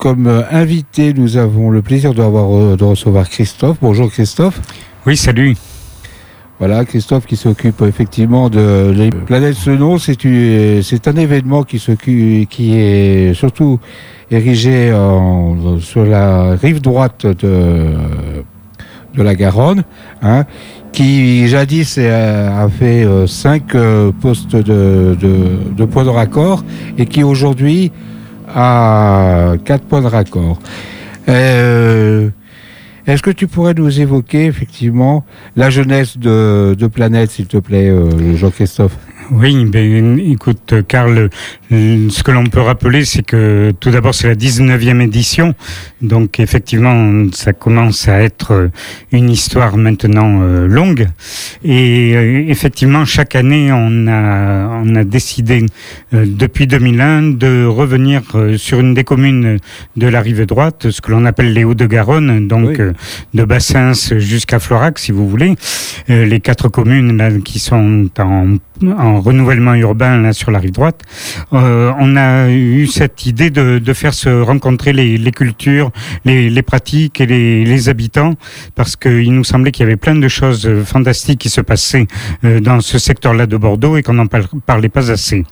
comme euh, invité, nous avons le plaisir euh, de recevoir Christophe. Bonjour Christophe. Oui, salut. Voilà, Christophe qui s'occupe effectivement de la planète Senon. C'est un événement qui est surtout érigé en- sur la rive droite de, de la Garonne, hein, qui jadis euh, a fait euh, cinq euh, postes de, de, de points de raccord et qui aujourd'hui a quatre points de raccord. Euh, est-ce que tu pourrais nous évoquer effectivement la jeunesse de, de Planète, s'il te plaît, euh, Jean-Christophe? Oui, ben, écoute, Karl, ce que l'on peut rappeler, c'est que tout d'abord, c'est la 19e édition. Donc, effectivement, ça commence à être une histoire maintenant euh, longue. Et euh, effectivement, chaque année, on a, on a décidé, euh, depuis 2001, de revenir euh, sur une des communes de la rive droite, ce que l'on appelle les Hauts-de-Garonne, donc Oui. euh, de Bassins jusqu'à Florac, si vous voulez. Euh, les quatre communes là, qui sont en, en renouvellement urbain là, sur la rive droite, euh, on a eu cette idée de, faire se rencontrer les, cultures, les, pratiques et les, les habitants, parce qu'il nous semblait qu'il y avait plein de choses euh, fantastiques qui se passaient euh, dans ce secteur-là de Bordeaux et qu'on n'en par- parlait pas assez.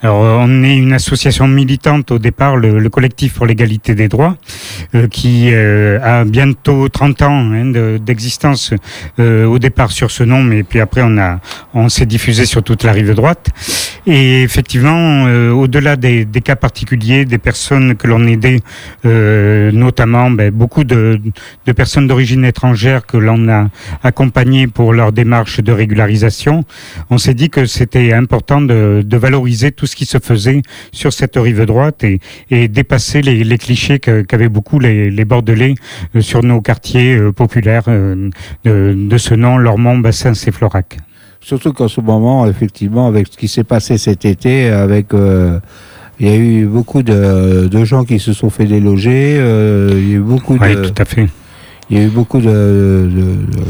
Alors, on est une association militante au départ, le, le collectif pour l'égalité des droits, euh, qui euh, a bientôt 30 ans hein, de- d'existence euh, au départ sur ce nom, mais puis après on a, on s'est diffusé sur toute la rive droite. Et effectivement, euh, au-delà des, des cas particuliers, des personnes que l'on aidait, euh, notamment ben, beaucoup de, de personnes d'origine étrangère que l'on a accompagnées pour leur démarche de régularisation, on s'est dit que c'était important de, de valoriser tout ce qui se faisait sur cette rive droite et, et dépasser les, les clichés qu'avaient beaucoup les, les Bordelais euh, sur nos quartiers euh, populaires euh, de, de ce nom, Lormont, Bassins et Florac. Surtout qu'en ce moment, effectivement, avec ce qui s'est passé cet été, avec euh, il y a eu beaucoup de, de gens qui se sont fait déloger, euh, il y a eu beaucoup Oui, de, tout à fait. Il y a eu beaucoup de, de- de-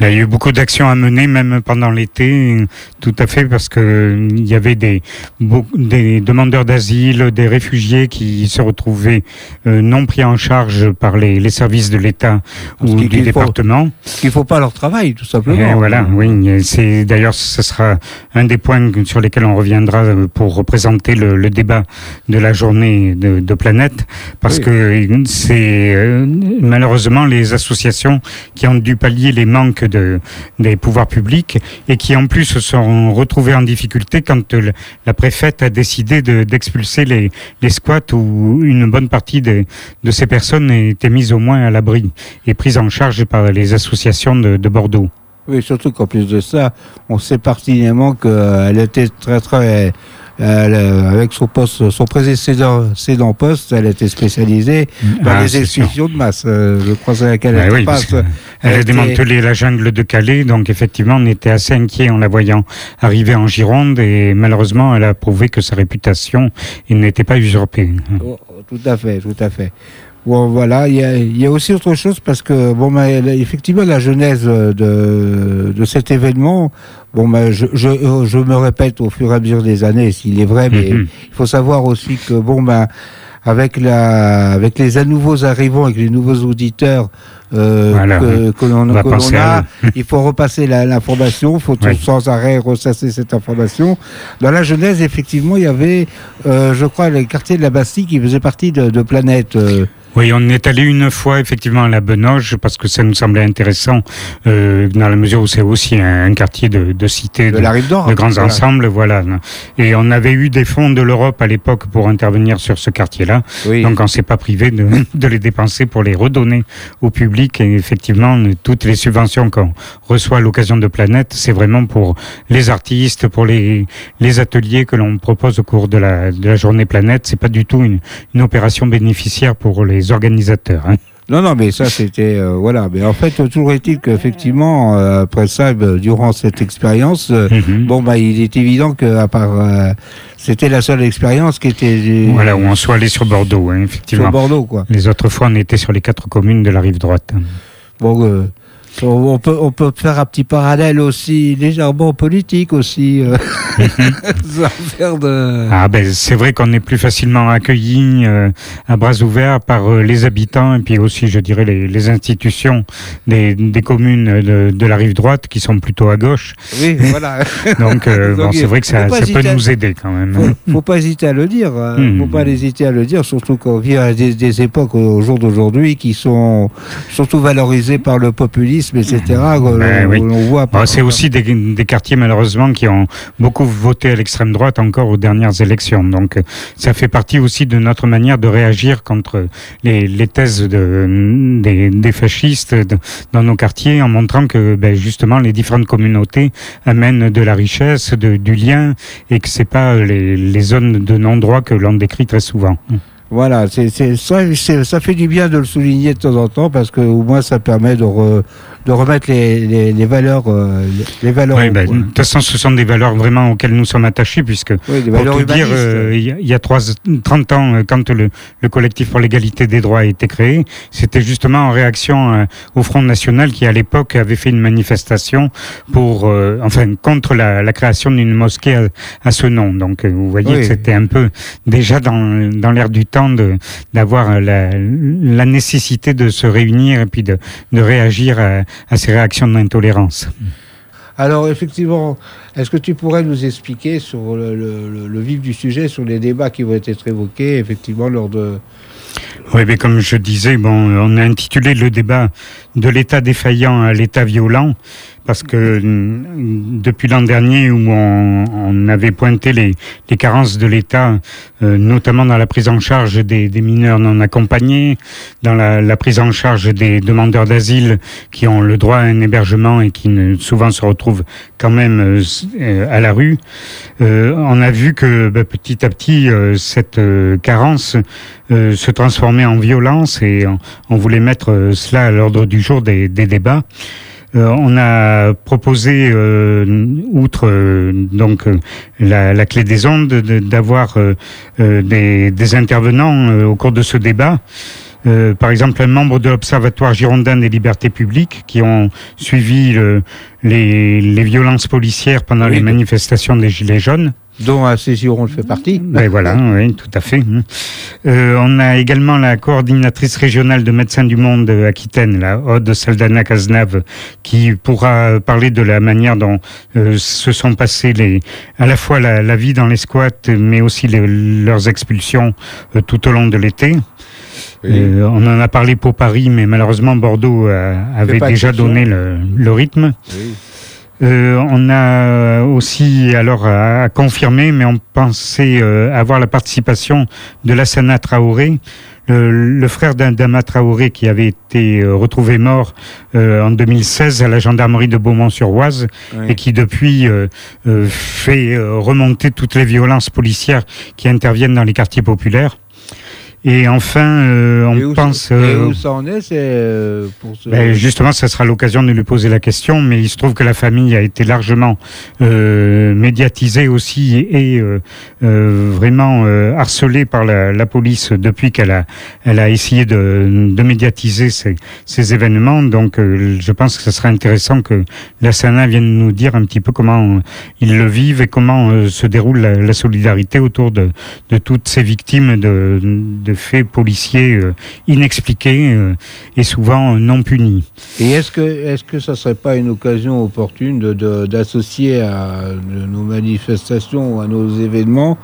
Il y a eu beaucoup d'actions à mener, même pendant l'été, tout à fait, parce que il y avait des, des demandeurs d'asile, des réfugiés qui se retrouvaient euh, non pris en charge par les, les services de l'État ou du qu'il faut- département. qu'il faut pas leur travail, tout simplement. Et voilà, oui. C'est d'ailleurs ce sera un des points sur lesquels on reviendra euh, pour représenter le, le débat de la journée de, de Planète, parce Oui. que c'est euh, malheureusement les associations qui ont dû pallier les manques de, des pouvoirs publics et qui en plus se sont retrouvées en difficulté quand la préfète a décidé de- d'expulser les, les squats où une bonne partie de, de ces personnes étaient mises au moins à l'abri et prises en charge par les associations de, de Bordeaux. Oui, surtout qu'en plus de ça, on sait pertinemment qu'elle était très très euh, avec son poste, son précédent précédent poste, elle était spécialisée dans Ah, les expulsions de masse. Euh, je crois à laquelle Ah elle oui, passe. que elle a était- démantelé la jungle de Calais, donc effectivement, on était assez inquiet en la voyant arriver en Gironde, et malheureusement, elle a prouvé que sa réputation n'était pas usurpée. Oh, tout à fait, tout à fait. Bon, voilà, il y a, il y a aussi autre chose parce que, bon, bah, effectivement, la genèse de, de cet événement, bon, bah, je, je, je me répète au fur et à mesure des années, s'il est vrai, mais Mhm. il faut savoir aussi que, bon, ben, avec la, avec les nouveaux arrivants, avec les nouveaux auditeurs euh, Voilà. que, que l'on à a, il faut repasser l'information, il faut Oui. sans arrêt ressasser cette information. Dans la Genèse, effectivement, il y avait, euh, je crois, le quartier de la Bastille qui faisait partie de, de Planète. euh, Oui, on est allé une fois effectivement à la Benoge parce que ça nous semblait intéressant euh, dans la mesure où c'est aussi un, un quartier de, de cité de de, la rive d'or. de grands Voilà. ensembles, voilà. Et on avait eu des fonds de l'Europe à l'époque pour intervenir sur ce quartier-là. Oui. Donc on s'est pas privé de, de les dépenser pour les redonner au public. Et effectivement, toutes les subventions qu'on reçoit à l'occasion de Planète, c'est vraiment pour les artistes, pour les, les ateliers que l'on propose au cours de la, de la journée Planète. C'est pas du tout une, une opération bénéficiaire pour les organisateurs. hein. Non, non, mais ça, c'était. euh, voilà. Mais en fait, toujours est-il qu'effectivement, euh, après ça, ben, durant cette expérience, euh, Mhm. bon, bah, il est évident que, à part. euh, c'était la seule expérience qui était. euh, Voilà, où on soit allé sur Bordeaux, hein, Sur effectivement. Bordeaux, quoi. Les autres fois, on était sur les quatre communes de la rive droite. Bon, euh, On peut, on peut faire un petit parallèle aussi légèrement politique aussi. Euh, de... Ah ben c'est vrai qu'on est plus facilement accueilli euh, à bras ouverts par euh, les habitants et puis aussi je dirais les, les institutions des, des communes de, de, la rive droite qui sont plutôt à gauche. Oui, voilà. Donc, bon, c'est vrai que ça, ça peut nous aider quand même. Faut, faut pas hésiter à le dire. Hein. Hmm. Faut pas hésiter à le dire, surtout qu'on vit à des, des époques au jour d'aujourd'hui qui sont surtout valorisées par le populisme, etc. Ben on, voit. c'est aussi des, des, quartiers malheureusement qui ont beaucoup voté à l'extrême droite encore aux dernières élections. Donc ça fait partie aussi de notre manière de réagir contre les, les thèses de, des, des fascistes dans nos quartiers en montrant que ben, justement les différentes communautés amènent de la richesse, du lien et que c'est pas les, les zones de non-droit que l'on décrit très souvent. Voilà, c'est ça, ça fait du bien de le souligner de temps en temps parce que au moins ça permet de, re, de remettre les, les, les valeurs. Euh, les valeurs oui, ben, de toute façon, ce sont des valeurs vraiment auxquelles nous sommes attachés, puisque oui, pour tout dire, euh, il y a 3, 30 ans, euh, quand le, le collectif pour l'égalité des droits a été créé, c'était justement en réaction au Front National qui, à l'époque, avait fait une manifestation pour, enfin, contre la, la création d'une mosquée à, à, ce nom. Donc, vous voyez que c'était un peu déjà dans, dans l'air du temps d'avoir la, la nécessité de se réunir et puis de, de réagir à, à ces réactions d'intolérance. Alors effectivement, est-ce que tu pourrais nous expliquer sur le, le, le, vif du sujet, sur les débats qui vont être évoqués effectivement lors de... Oui, mais comme je disais, bon, on a intitulé le débat de l'État défaillant à l'État violent parce que mm, depuis l'an dernier où on, on, avait pointé les, les carences de l'État, euh, notamment dans la prise en charge des, des mineurs non accompagnés, dans la, la, prise en charge des demandeurs d'asile qui ont le droit à un hébergement et qui ne, souvent se retrouvent quand même euh, à la rue, euh, on a vu que bah, petit à petit euh, cette euh, carence se transformait en violence et on, on voulait mettre cela à l'ordre du jour des, des débats. Euh, on a proposé, euh, outre euh, donc la, la, clé des ondes, d'avoir des, des, intervenants au cours de ce débat. Euh, par exemple, un membre de l'Observatoire girondin des libertés publiques qui ont suivi le, les, les, violences policières pendant oui, les manifestations des Gilets jaunes dont Assez Giron fait partie. Ben voilà, oui, tout à fait. Euh, on a également la coordinatrice régionale de Médecins du Monde Aquitaine, la Aude Saldana Cazenave, qui pourra parler de la manière dont euh, se sont passées les, à la fois la, la vie dans les squats, mais aussi les, leurs expulsions euh, tout au long de l'été. Euh, on en a parlé pour Paris, mais malheureusement Bordeaux euh, avait déjà donné le, le rythme. Oui. Euh, on a aussi, alors à, à confirmer, mais on pensait euh, avoir la participation de Lassana Traoré, le, le frère d'Adama Traoré qui avait été euh, retrouvé mort euh, en 2016 à la gendarmerie de Beaumont-sur-Oise oui. et qui depuis euh, fait remonter toutes les violences policières qui interviennent dans les quartiers populaires. Et enfin, euh, on et pense. Ça, euh, où ça en est, c'est euh, pour ce... ben Justement, ça sera l'occasion de lui poser la question, mais il se trouve que la famille a été largement euh, médiatisée aussi et, et euh, euh, vraiment harcelée par la, la police depuis qu'elle a, elle a essayé de, de médiatiser ces, ces, événements. Donc, je pense que ce serait intéressant que la Sana vienne nous dire un petit peu comment ils le vivent et comment se déroule la, la solidarité autour de, de toutes ces victimes de, de de faits policiers euh, inexpliqués euh, et souvent non punis. Et est-ce que est-ce que ça serait pas une occasion opportune d'associer à de nos manifestations, à nos événements,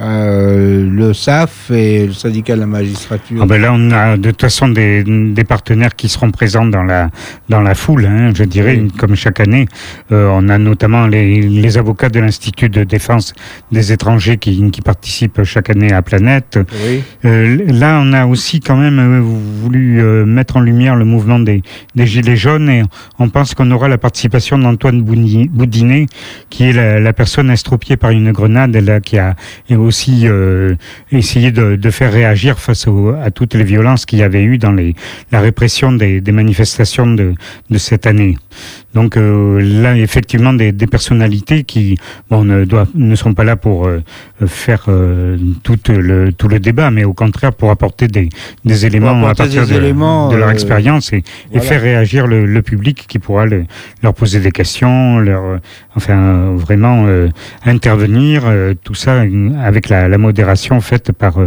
euh, le SAF et le syndicat de la magistrature. Ah ben là, on a de toute façon des, des, partenaires qui seront présents dans la dans la foule, hein, je dirais, oui. comme chaque année. Euh, on a notamment les, les avocats de l'Institut de défense des étrangers qui, qui participent chaque année à Planète. Oui. Euh, là, on a aussi quand même voulu mettre en lumière le mouvement des, des Gilets jaunes et on pense qu'on aura la participation d'Antoine Boudinet, qui est la, la personne estropiée par une grenade, là, qui a aussi euh, essayer de, faire réagir face à toutes les violences qu'il y avait eu dans la répression des, manifestations de, cette année. Donc euh, là, effectivement, des, des, personnalités qui bon, ne, doivent, ne sont pas là pour euh, faire euh, tout, le, tout le débat, mais au contraire pour apporter des, des éléments à partir de, de, leur expérience et, et, faire réagir le, le public qui pourra le, leur poser des questions, leur, enfin vraiment intervenir, tout ça avec la, la, modération faite par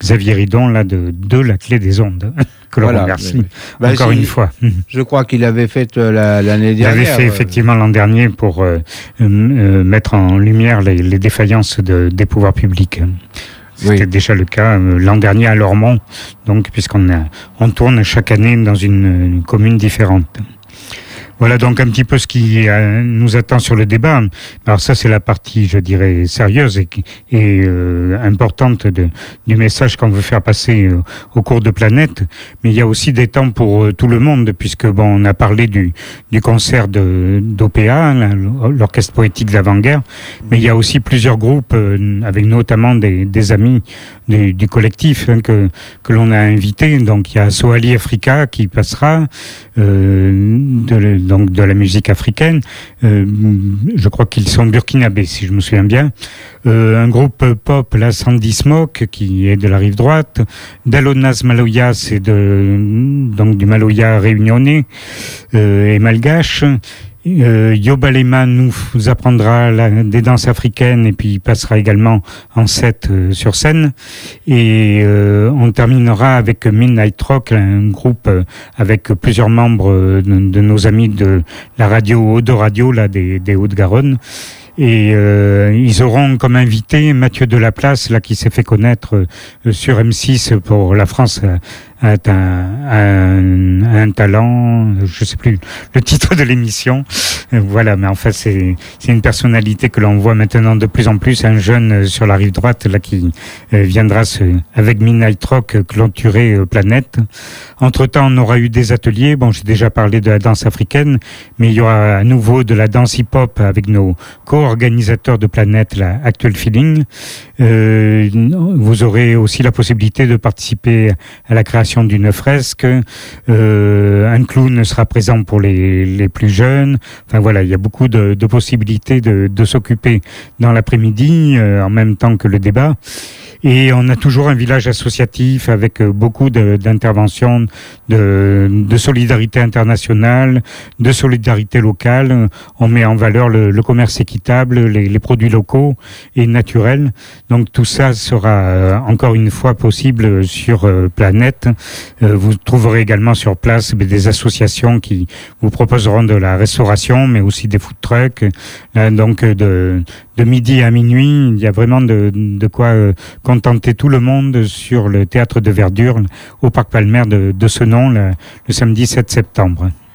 Xavier Ridon là de, de la clé des ondes. que voilà. remercie bah, encore une fois. Je crois qu'il avait fait l'année dernière. Il avait fait effectivement l'an dernier pour euh, euh, mettre en lumière les, les défaillances de, des pouvoirs publics. C'était oui. déjà le cas euh, l'an dernier à Lormont, donc puisqu'on on tourne chaque année dans une, une commune différente. Voilà donc un petit peu ce qui euh, nous attend sur le débat. Alors ça, c'est la partie, je dirais, sérieuse et, euh, importante de, du message qu'on veut faire passer euh, au cours de Planète. Mais il y a aussi des temps pour euh, tout le monde, puisque bon, on a parlé du, du concert d'OPA, l'orchestre poétique d'avant-guerre, mais il y a aussi plusieurs groupes, avec notamment des, des amis du, du collectif hein, que, que l'on a invité. Donc il y a Soali Africa qui passera. De, donc de la musique africaine. Euh, je crois qu'ils sont burkinabés, si je me souviens bien. Euh, un groupe pop, la Sandy Smoke, qui est de la rive droite. Dalonas Maloya, c'est donc du Maloya réunionnais euh, et malgache. Euh, Yobalema nous apprendra la, des danses africaines et puis il passera également en set euh, sur scène. Et euh, on terminera avec Midnight Rock, un groupe euh, avec plusieurs membres de, de, nos amis de la radio Eau de Radio, là, des, des Hauts-de-Garonne. Et euh, ils auront comme invité Mathieu Delaplace, là, qui s'est fait connaître euh, sur M6 pour la France a un, un, un, talent, je sais plus le titre de l'émission. Voilà, mais en fait c'est une personnalité que l'on voit maintenant de plus en plus, un jeune sur la rive droite là qui euh, viendra se, avec Midnight Rock clôturer euh, Planète. Entre temps, on aura eu des ateliers. Bon, j'ai déjà parlé de la danse africaine, mais il y aura à nouveau de la danse hip-hop avec nos co-organisateurs de Planète, la Actual Feeling. Euh, vous aurez aussi la possibilité de participer à la création d'une fresque. Euh, un clown sera présent pour les, les, plus jeunes. Enfin voilà, il y a beaucoup de, de possibilités de, de s'occuper dans l'après-midi euh, en même temps que le débat. Et on a toujours un village associatif avec euh, beaucoup d'interventions, de, de, solidarité internationale, de solidarité locale. On met en valeur le, le commerce équitable, les, les, produits locaux et naturels. Donc tout ça sera euh, encore une fois possible sur euh, Planète. Vous trouverez également sur place des associations qui vous proposeront de la restauration, mais aussi des food trucks. Donc de, de midi à minuit, il y a vraiment de, quoi contenter tout le monde sur le théâtre de verdure au Parc Palmer de, de ce nom le, le samedi 7 septembre.